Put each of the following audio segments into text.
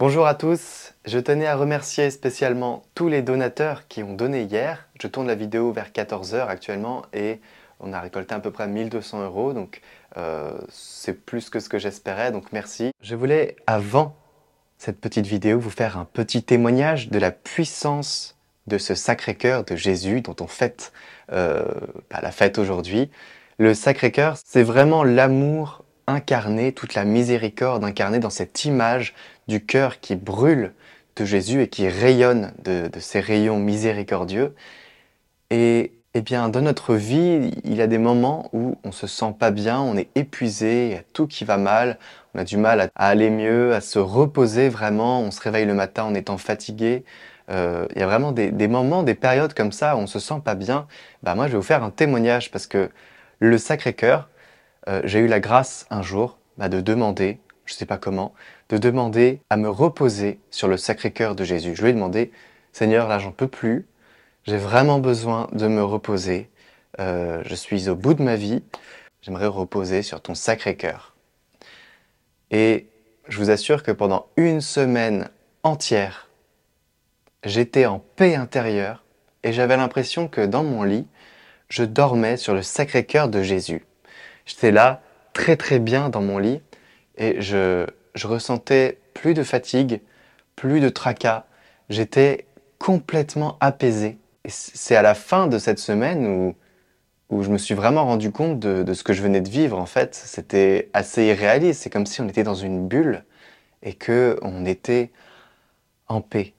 Bonjour à tous, je tenais à remercier spécialement tous les donateurs qui ont donné hier. Je tourne la vidéo vers 14h actuellement et on a récolté à peu près 1200 euros, donc euh, c'est plus que ce que j'espérais, donc merci. Je voulais, avant cette petite vidéo, vous faire un petit témoignage de la puissance de ce Sacré-Cœur de Jésus dont on fête euh, bah, la fête aujourd'hui. Le Sacré-Cœur, c'est vraiment l'amour incarné, toute la miséricorde incarnée dans cette image du cœur qui brûle de Jésus et qui rayonne de, ces rayons miséricordieux. Et eh bien, dans notre vie, il y a des moments où on se sent pas bien, on est épuisé, il y a tout qui va mal, on a du mal à, aller mieux, à se reposer vraiment, on se réveille le matin en étant fatigué. Euh, il y a vraiment des, moments, des périodes comme ça où on se sent pas bien. Bah, moi, je vais vous faire un témoignage parce que le Sacré-Cœur, euh, j'ai eu la grâce un jour bah, de demander, je sais pas comment, de demander à me reposer sur le Sacré-Cœur de Jésus. Je lui ai demandé, Seigneur, là, j'en peux plus j'ai vraiment besoin de me reposer. Euh, je suis au bout de ma vie. J'aimerais reposer sur ton sacré cœur. Et je vous assure que pendant une semaine entière, j'étais en paix intérieure et j'avais l'impression que dans mon lit, je dormais sur le sacré cœur de Jésus. J'étais là, très très bien dans mon lit et je, je ressentais plus de fatigue, plus de tracas. J'étais complètement apaisé c'est à la fin de cette semaine où, où je me suis vraiment rendu compte de, ce que je venais de vivre. En fait, c'était assez irréaliste. C'est comme si on était dans une bulle et que on était en paix.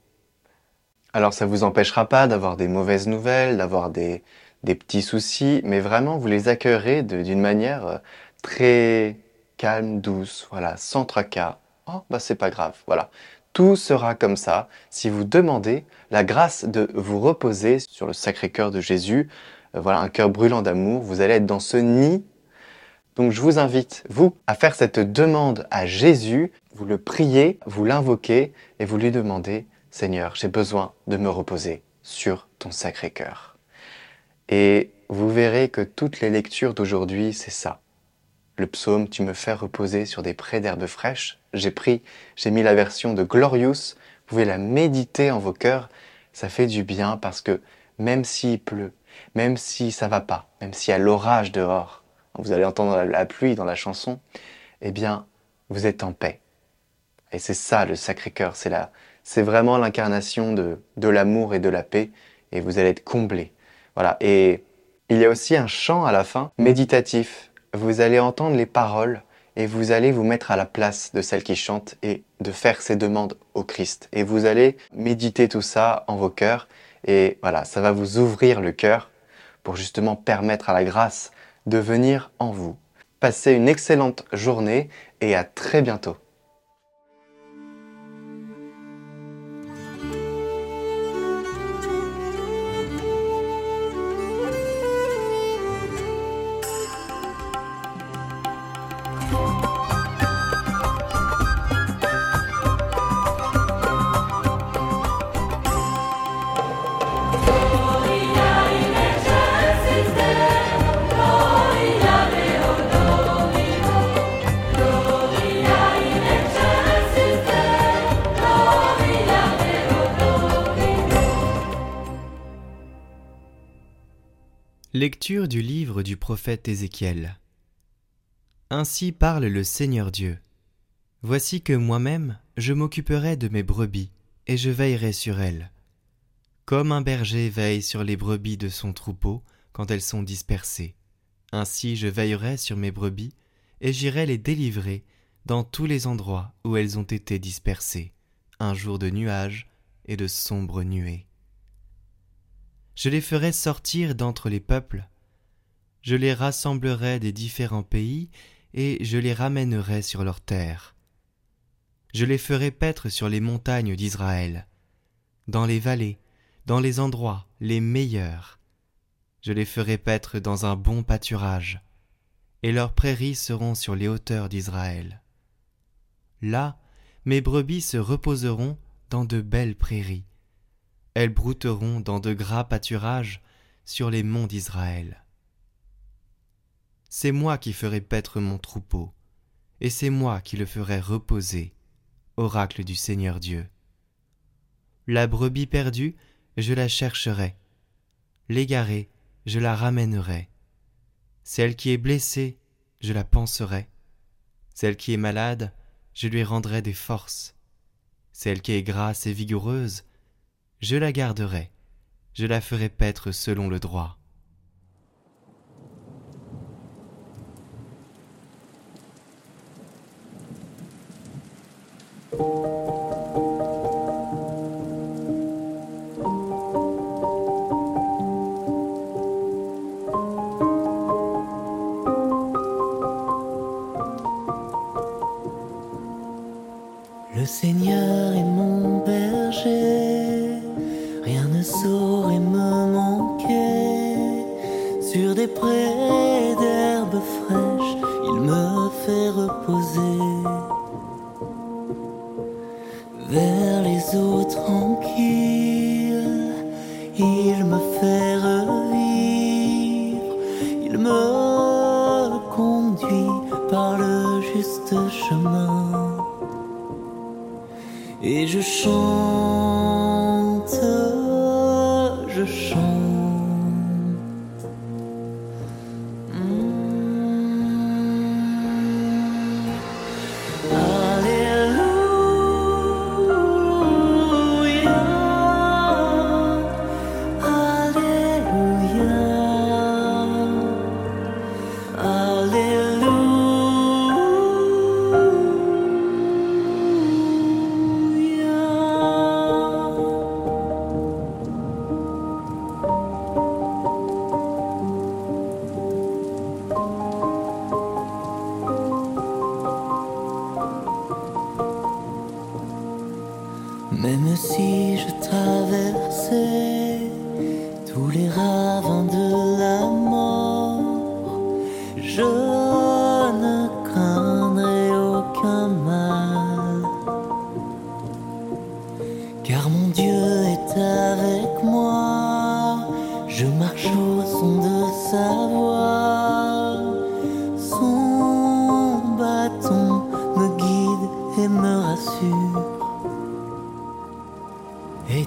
Alors, ça vous empêchera pas d'avoir des mauvaises nouvelles, d'avoir des, des petits soucis, mais vraiment, vous les accueillerez d'une manière euh, très calme, douce, voilà, sans tracas. Oh, bah c'est pas grave, voilà. Tout sera comme ça si vous demandez la grâce de vous reposer sur le sacré cœur de Jésus. Euh, voilà, un cœur brûlant d'amour. Vous allez être dans ce nid. Donc je vous invite, vous, à faire cette demande à Jésus. Vous le priez, vous l'invoquez et vous lui demandez, Seigneur, j'ai besoin de me reposer sur ton sacré cœur. Et vous verrez que toutes les lectures d'aujourd'hui, c'est ça. Le psaume, tu me fais reposer sur des prés d'herbes fraîches. J'ai pris, j'ai mis la version de Glorious. Vous pouvez la méditer en vos cœurs. Ça fait du bien parce que même s'il pleut, même si ça va pas, même s'il y a l'orage dehors, vous allez entendre la pluie dans la chanson, eh bien, vous êtes en paix. Et c'est ça le Sacré-Cœur, c'est là, c'est vraiment l'incarnation de, de l'amour et de la paix, et vous allez être comblé. Voilà. Et il y a aussi un chant à la fin, méditatif, vous allez entendre les paroles et vous allez vous mettre à la place de celle qui chante et de faire ces demandes au Christ. Et vous allez méditer tout ça en vos cœurs et voilà, ça va vous ouvrir le cœur pour justement permettre à la grâce de venir en vous. Passez une excellente journée et à très bientôt. Lecture du livre du prophète Ézéchiel. Ainsi parle le Seigneur Dieu. Voici que moi-même je m'occuperai de mes brebis, et je veillerai sur elles. Comme un berger veille sur les brebis de son troupeau quand elles sont dispersées. Ainsi je veillerai sur mes brebis, et j'irai les délivrer dans tous les endroits où elles ont été dispersées, un jour de nuages et de sombres nuées. Je les ferai sortir d'entre les peuples, je les rassemblerai des différents pays, et je les ramènerai sur leurs terres. Je les ferai paître sur les montagnes d'Israël, dans les vallées, dans les endroits les meilleurs. Je les ferai paître dans un bon pâturage, et leurs prairies seront sur les hauteurs d'Israël. Là, mes brebis se reposeront dans de belles prairies, elles brouteront dans de gras pâturages sur les monts d'Israël. C'est moi qui ferai paître mon troupeau, et c'est moi qui le ferai reposer oracle du Seigneur Dieu. La brebis perdue, je la chercherai. L'égarée, je la ramènerai. Celle qui est blessée, je la panserai. Celle qui est malade, je lui rendrai des forces. Celle qui est grasse et vigoureuse, je la garderai, je la ferai paître selon le droit.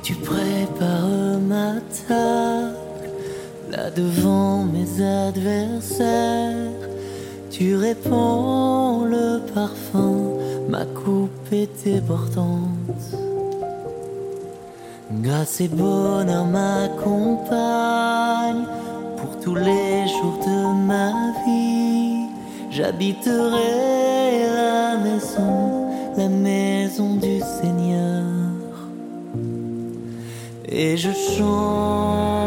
Tu prépares ma table là devant mes adversaires. Tu répands le parfum, ma coupe est débordante. Grâce et bonheur m'accompagnent pour tous les jours de ma vie. J'habiterai la maison, la maison du Seigneur. Et je chante,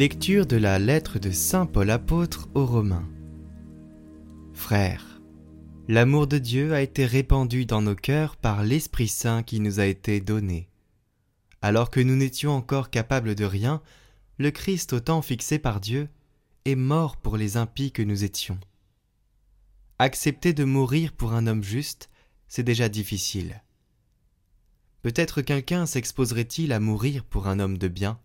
Lecture de la lettre de Saint Paul apôtre aux Romains. Frères, L'amour de Dieu a été répandu dans nos cœurs par l'Esprit Saint qui nous a été donné. Alors que nous n'étions encore capables de rien, le Christ au temps fixé par Dieu est mort pour les impies que nous étions. Accepter de mourir pour un homme juste, c'est déjà difficile. Peut-être quelqu'un s'exposerait-il à mourir pour un homme de bien?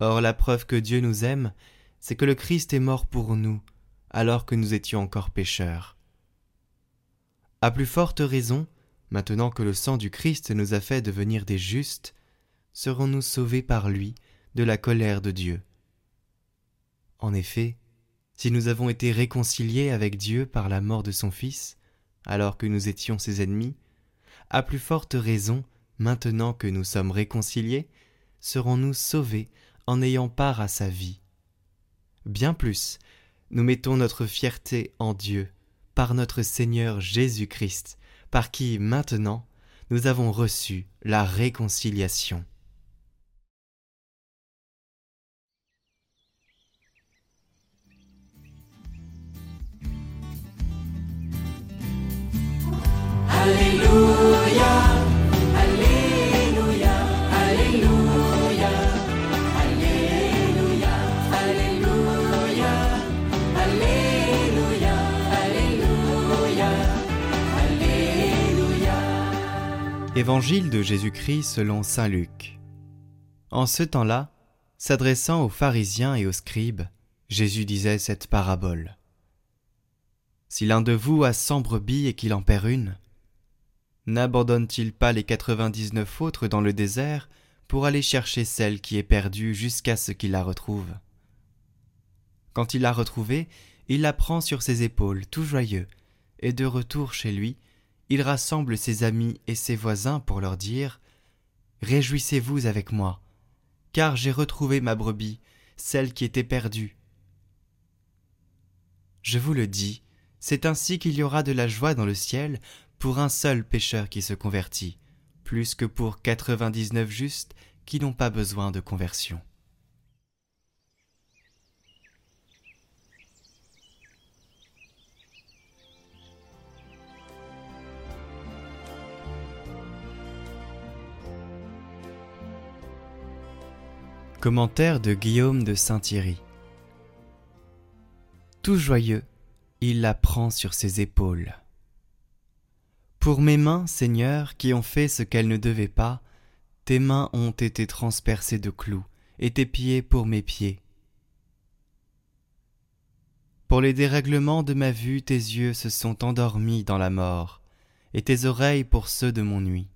Or la preuve que Dieu nous aime, c'est que le Christ est mort pour nous, alors que nous étions encore pécheurs. À plus forte raison, maintenant que le sang du Christ nous a fait devenir des justes, serons-nous sauvés par lui de la colère de Dieu. En effet, si nous avons été réconciliés avec Dieu par la mort de son Fils, alors que nous étions ses ennemis, à plus forte raison, maintenant que nous sommes réconciliés, serons-nous sauvés en ayant part à sa vie. Bien plus, nous mettons notre fierté en Dieu, par notre Seigneur Jésus-Christ, par qui maintenant nous avons reçu la réconciliation. Évangile de Jésus-Christ selon Saint Luc. En ce temps-là, s'adressant aux pharisiens et aux scribes, Jésus disait cette parabole. Si l'un de vous a cent brebis et qu'il en perd une, n'abandonne-t-il pas les quatre-vingt-dix-neuf autres dans le désert pour aller chercher celle qui est perdue jusqu'à ce qu'il la retrouve? Quand il l'a retrouvée, il la prend sur ses épaules, tout joyeux, et de retour chez lui, il rassemble ses amis et ses voisins pour leur dire Réjouissez-vous avec moi, car j'ai retrouvé ma brebis, celle qui était perdue. Je vous le dis, c'est ainsi qu'il y aura de la joie dans le ciel pour un seul pécheur qui se convertit, plus que pour quatre-vingt-dix-neuf justes qui n'ont pas besoin de conversion. Commentaire de Guillaume de Saint-Thierry Tout joyeux, il la prend sur ses épaules. Pour mes mains, Seigneur, qui ont fait ce qu'elles ne devaient pas, tes mains ont été transpercées de clous, et tes pieds pour mes pieds. Pour les dérèglements de ma vue, tes yeux se sont endormis dans la mort, et tes oreilles pour ceux de mon nuit.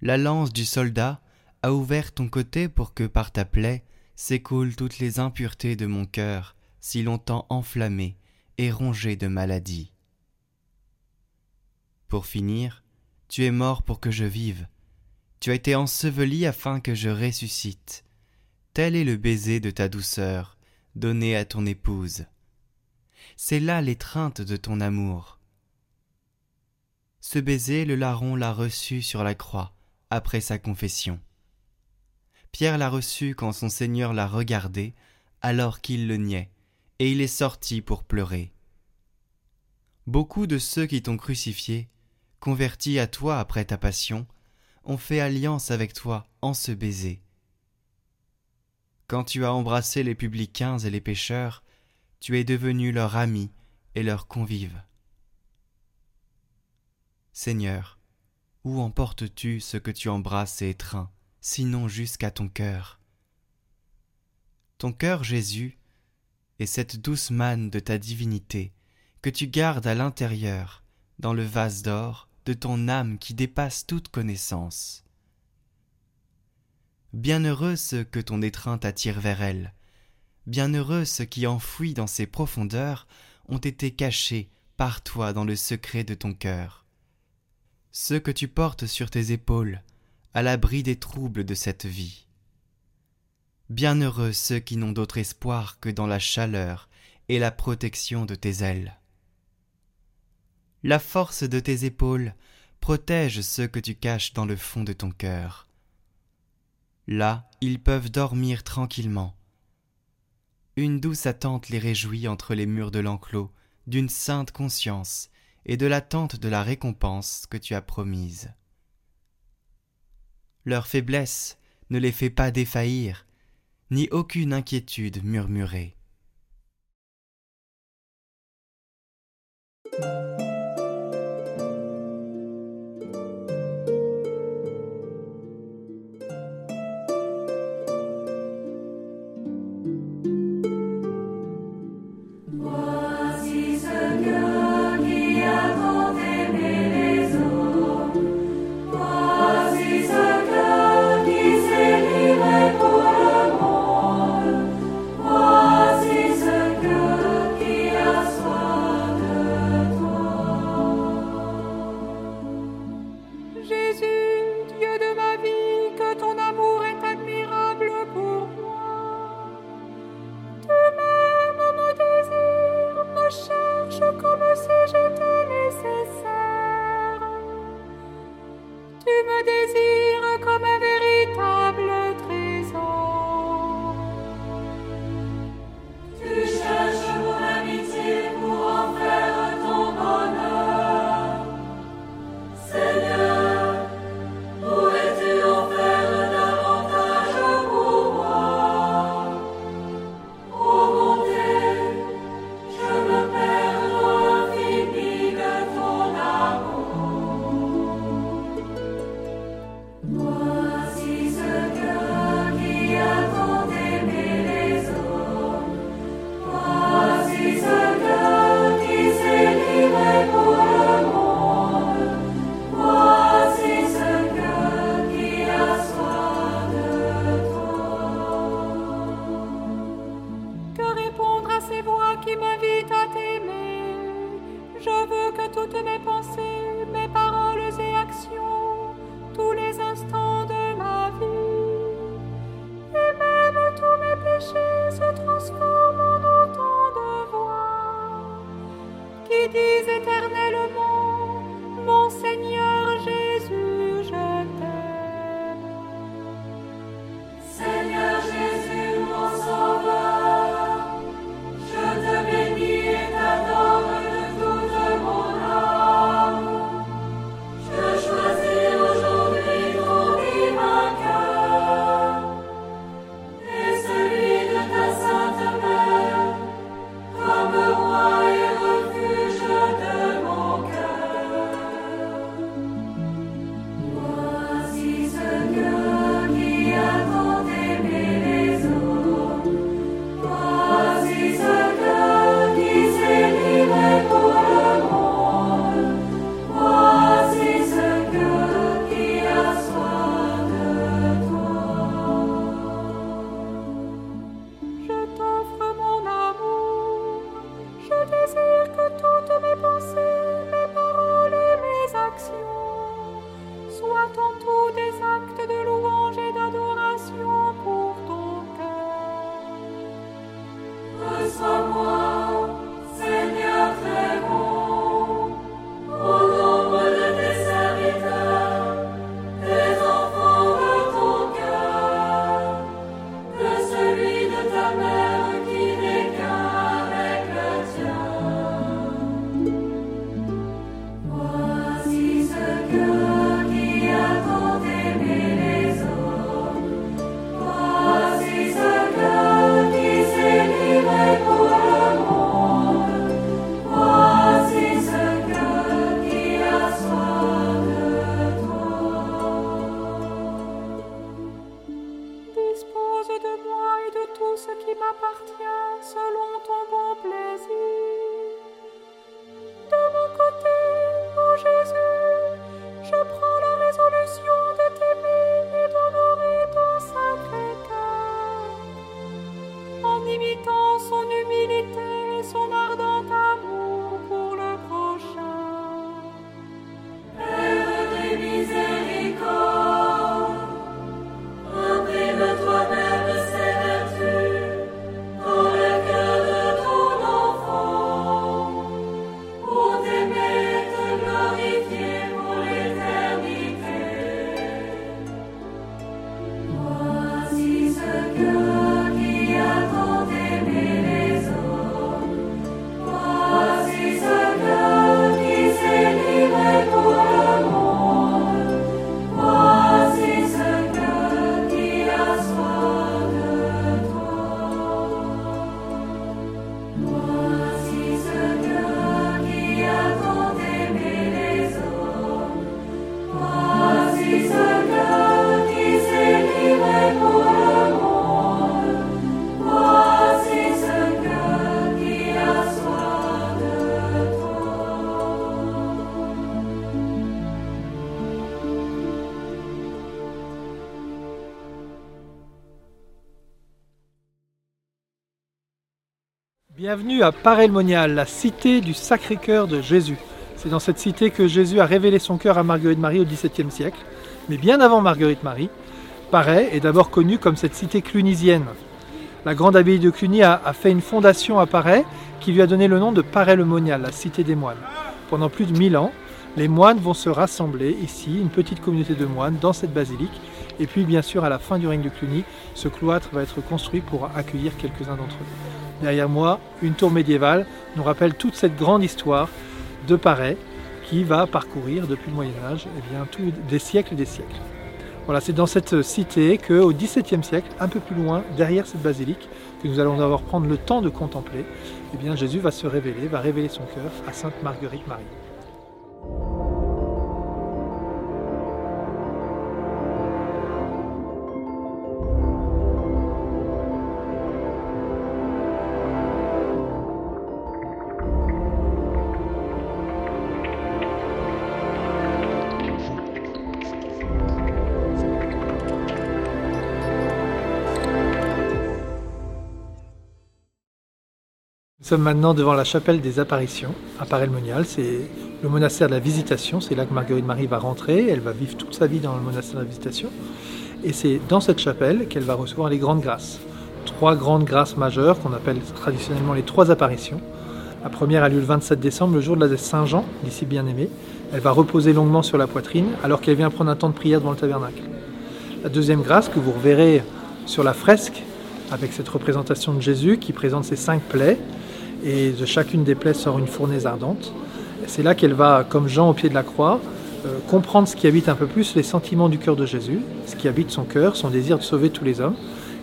La lance du soldat a ouvert ton côté pour que par ta plaie s'écoulent toutes les impuretés de mon cœur, si longtemps enflammé et rongé de maladie. Pour finir, tu es mort pour que je vive. Tu as été enseveli afin que je ressuscite. Tel est le baiser de ta douceur, donné à ton épouse. C'est là l'étreinte de ton amour. Ce baiser, le larron l'a reçu sur la croix, après sa confession. Pierre l'a reçu quand son Seigneur l'a regardé, alors qu'il le niait, et il est sorti pour pleurer. Beaucoup de ceux qui t'ont crucifié convertis à toi après ta passion, ont fait alliance avec toi en ce baiser. Quand tu as embrassé les publicains et les pécheurs, tu es devenu leur ami et leur convive. Seigneur, où emportes-tu ce que tu embrasses et étreins, sinon jusqu'à ton cœur. Ton cœur, Jésus, est cette douce manne de ta divinité que tu gardes à l'intérieur, dans le vase d'or, de ton âme qui dépasse toute connaissance. Bienheureux ceux que ton étreinte attire vers elle, bienheureux ceux qui enfouis dans ses profondeurs ont été cachés par toi dans le secret de ton cœur, ceux que tu portes sur tes épaules, à l'abri des troubles de cette vie. Bienheureux ceux qui n'ont d'autre espoir que dans la chaleur et la protection de tes ailes la force de tes épaules protège ceux que tu caches dans le fond de ton cœur. Là, ils peuvent dormir tranquillement. Une douce attente les réjouit entre les murs de l'enclos, d'une sainte conscience et de l'attente de la récompense que tu as promise. Leur faiblesse ne les fait pas défaillir, ni aucune inquiétude murmurer. te ne Bienvenue à Paray-le-Monial, la cité du Sacré-Cœur de Jésus. C'est dans cette cité que Jésus a révélé son cœur à Marguerite Marie au XVIIe siècle. Mais bien avant Marguerite Marie, Paray est d'abord connue comme cette cité clunisienne. La grande abbaye de Cluny a, fait une fondation à Paray qui lui a donné le nom de Paray-le-Monial, la cité des moines. Pendant plus de 1000 ans, les moines vont se rassembler ici, une petite communauté de moines, dans cette basilique. Et puis, bien sûr, à la fin du règne de Cluny, ce cloître va être construit pour accueillir quelques-uns d'entre eux. Derrière moi, une tour médiévale nous rappelle toute cette grande histoire de Paray qui va parcourir depuis le Moyen Âge et bien, des siècles et des siècles. Voilà, c'est dans cette cité qu'au XVIIe siècle, un peu plus loin, derrière cette basilique, que nous allons d'abord prendre le temps de contempler, eh bien, Jésus va se révéler, va révéler son cœur à Sainte Marguerite Marie. Nous sommes maintenant devant la chapelle des apparitions à Paray-le-Monial. C'est le monastère de la Visitation. C'est là que Marguerite Marie va rentrer. Elle va vivre toute sa vie dans le monastère de la Visitation. Et c'est dans cette chapelle qu'elle va recevoir les grandes grâces. Trois grandes grâces majeures qu'on appelle traditionnellement les trois apparitions. La première a lieu le 27 décembre, le jour de la Saint-Jean, d'ici bien-aimé. Elle va reposer longuement sur la poitrine alors qu'elle vient prendre un temps de prière devant le tabernacle. La deuxième grâce que vous reverrez sur la fresque avec cette représentation de Jésus qui présente ses cinq plaies, et de chacune des plaies sort une fournaise ardente. C'est là qu'elle va, comme Jean au pied de la croix, euh, comprendre ce qui habite un peu plus les sentiments du cœur de Jésus, ce qui habite son cœur, son désir de sauver tous les hommes.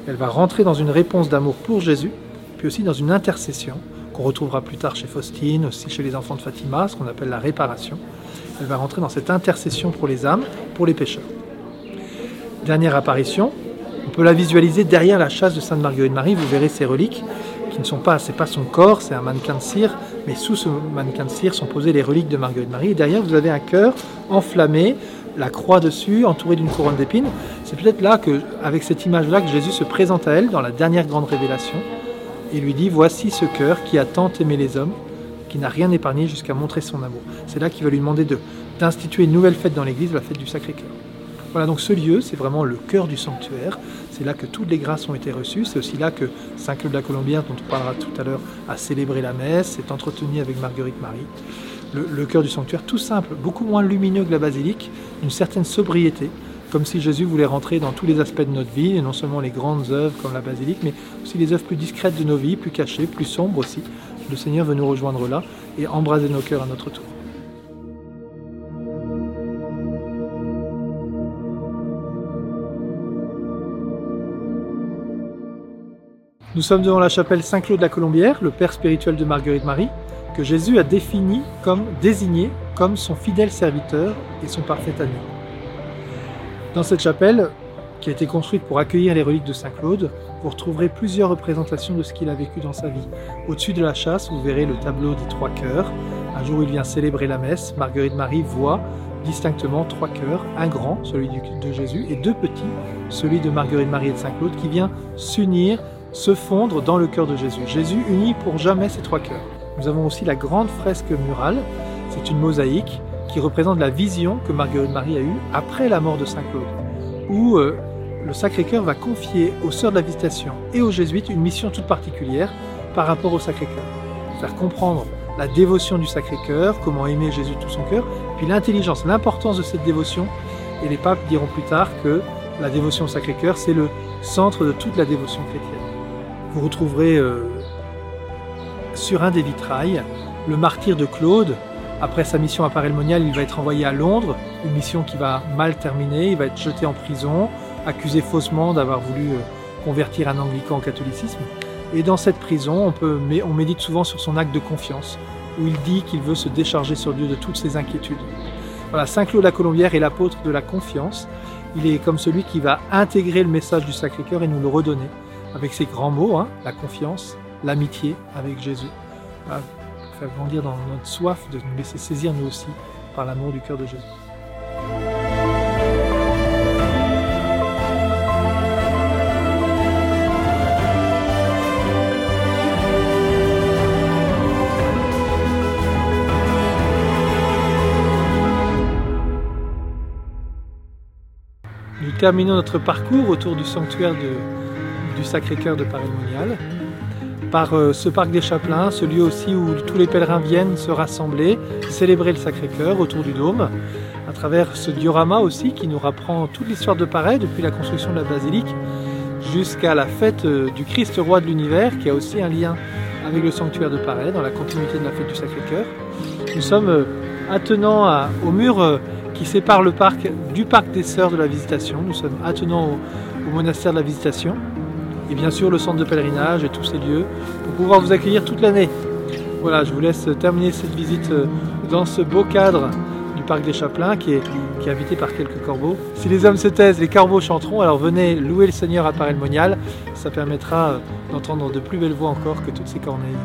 Elle va rentrer dans une réponse d'amour pour Jésus, puis aussi dans une intercession qu'on retrouvera plus tard chez Faustine, aussi chez les enfants de Fatima, ce qu'on appelle la réparation. Elle va rentrer dans cette intercession pour les âmes, pour les pécheurs. Dernière apparition, on peut la visualiser derrière la chasse de Sainte Marguerite Marie, vous verrez ces reliques ne sont pas, c'est pas son corps, c'est un mannequin de cire, mais sous ce mannequin de cire sont posées les reliques de Marguerite Marie. Et derrière, vous avez un cœur enflammé, la croix dessus, entouré d'une couronne d'épines. C'est peut-être là que, avec cette image-là, que Jésus se présente à elle dans la dernière grande révélation et lui dit Voici ce cœur qui a tant aimé les hommes, qui n'a rien épargné jusqu'à montrer son amour. C'est là qu'il va lui demander de, d'instituer une nouvelle fête dans l'église, la fête du Sacré-Cœur. Voilà, donc ce lieu, c'est vraiment le cœur du sanctuaire. C'est là que toutes les grâces ont été reçues. C'est aussi là que Saint-Claude de la Colombière, dont on parlera tout à l'heure, a célébré la messe, s'est entretenu avec Marguerite Marie. Le, le cœur du sanctuaire, tout simple, beaucoup moins lumineux que la basilique, une certaine sobriété, comme si Jésus voulait rentrer dans tous les aspects de notre vie, et non seulement les grandes œuvres comme la basilique, mais aussi les œuvres plus discrètes de nos vies, plus cachées, plus sombres aussi. Le Seigneur veut nous rejoindre là et embraser nos cœurs à notre tour. Nous sommes devant la chapelle Saint-Claude de la Colombière, le père spirituel de Marguerite Marie, que Jésus a défini comme désigné comme son fidèle serviteur et son parfait ami. Dans cette chapelle, qui a été construite pour accueillir les reliques de Saint-Claude, vous retrouverez plusieurs représentations de ce qu'il a vécu dans sa vie. Au-dessus de la chasse, vous verrez le tableau des trois cœurs. Un jour où il vient célébrer la messe, Marguerite Marie voit distinctement trois cœurs, un grand, celui de Jésus, et deux petits, celui de Marguerite Marie et de Saint-Claude, qui vient s'unir se fondre dans le cœur de Jésus. Jésus unit pour jamais ces trois cœurs. Nous avons aussi la grande fresque murale. C'est une mosaïque qui représente la vision que Marguerite Marie a eue après la mort de Saint Claude, où euh, le Sacré-Cœur va confier aux sœurs de la Visitation et aux jésuites une mission toute particulière par rapport au Sacré-Cœur. Faire comprendre la dévotion du Sacré-Cœur, comment aimer Jésus de tout son cœur, puis l'intelligence, l'importance de cette dévotion. Et les papes diront plus tard que la dévotion au Sacré-Cœur, c'est le centre de toute la dévotion chrétienne. Vous retrouverez euh, sur un des vitrails le martyr de Claude. Après sa mission à Paray-le-Monial, il va être envoyé à Londres, une mission qui va mal terminer. Il va être jeté en prison, accusé faussement d'avoir voulu euh, convertir un anglican au catholicisme. Et dans cette prison, on, peut, on médite souvent sur son acte de confiance, où il dit qu'il veut se décharger sur Dieu de toutes ses inquiétudes. Voilà, Saint Claude la Colombière est l'apôtre de la confiance. Il est comme celui qui va intégrer le message du Sacré-Cœur et nous le redonner avec ces grands mots, hein, la confiance, l'amitié avec Jésus. Ah, hein, pour faire grandir dans notre soif de nous laisser saisir nous aussi par l'amour du cœur de Jésus. Nous terminons notre parcours autour du sanctuaire de du Sacré-Cœur de Paray-le-Monial par euh, ce parc des Chapelains, ce lieu aussi où tous les pèlerins viennent se rassembler, célébrer le Sacré-Cœur autour du dôme, à travers ce diorama aussi qui nous rapprend toute l'histoire de Paray depuis la construction de la basilique jusqu'à la fête euh, du Christ roi de l'univers qui a aussi un lien avec le sanctuaire de Paray dans la continuité de la fête du Sacré-Cœur. Nous sommes euh, attenants au mur qui sépare le parc du parc des Sœurs de la Visitation. Nous sommes attenants au monastère de la Visitation et bien sûr le centre de pèlerinage et tous ces lieux pour pouvoir vous accueillir toute l'année. Voilà, je vous laisse terminer cette visite euh, dans ce beau cadre du parc des Chapelains qui est, habité par quelques corbeaux. Si les hommes se taisent, les corbeaux chanteront, alors venez louer le Seigneur à Paray-le-Monial, ça permettra euh, d'entendre de plus belles voix encore que toutes ces corneilles.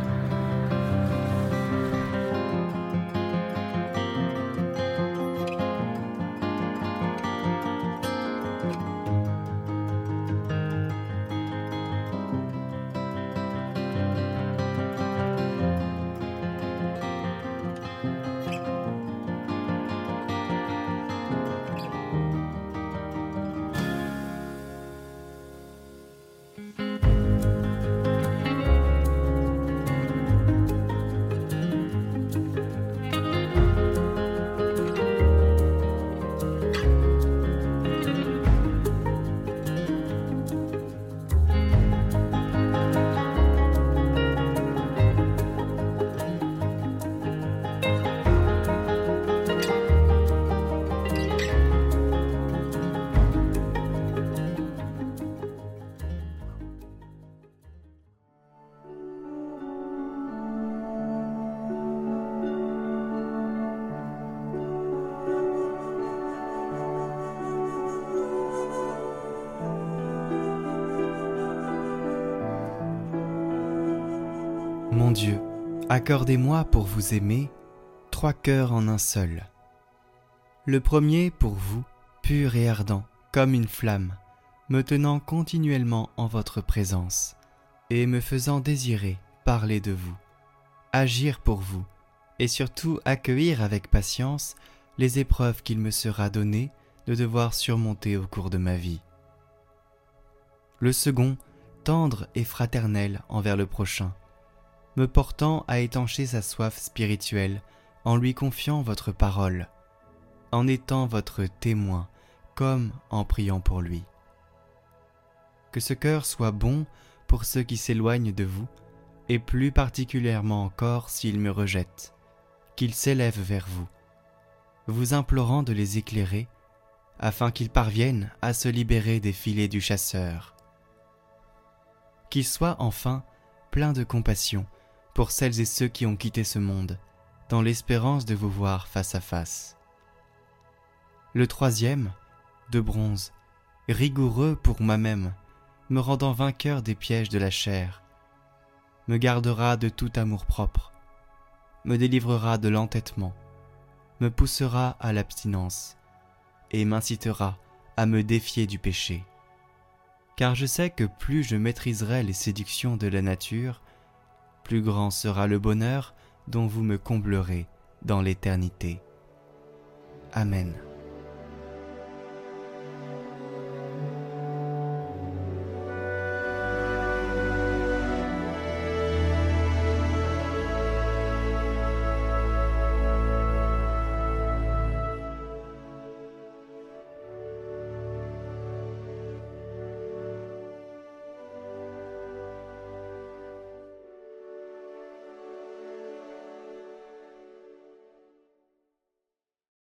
Accordez-moi pour vous aimer trois cœurs en un seul. Le premier pour vous, pur et ardent, comme une flamme, me tenant continuellement en votre présence, et me faisant désirer parler de vous, agir pour vous, et surtout accueillir avec patience les épreuves qu'il me sera donné de devoir surmonter au cours de ma vie. Le second, tendre et fraternel envers le prochain, me portant à étancher sa soif spirituelle en lui confiant votre parole, en étant votre témoin, comme en priant pour lui. Que ce cœur soit bon pour ceux qui s'éloignent de vous, et plus particulièrement encore s'ils me rejettent, qu'ils s'élèvent vers vous, vous implorant de les éclairer, afin qu'ils parviennent à se libérer des filets du chasseur. Qu'ils soient enfin pleins de compassion, pour celles et ceux qui ont quitté ce monde, dans l'espérance de vous voir face à face. Le troisième, de bronze, rigoureux pour moi-même, me rendant vainqueur des pièges de la chair, me gardera de tout amour-propre, me délivrera de l'entêtement, me poussera à l'abstinence, et m'incitera à me défier du péché. Car je sais que plus je maîtriserai les séductions de la nature, plus grand sera le bonheur dont vous me comblerez dans l'éternité. Amen.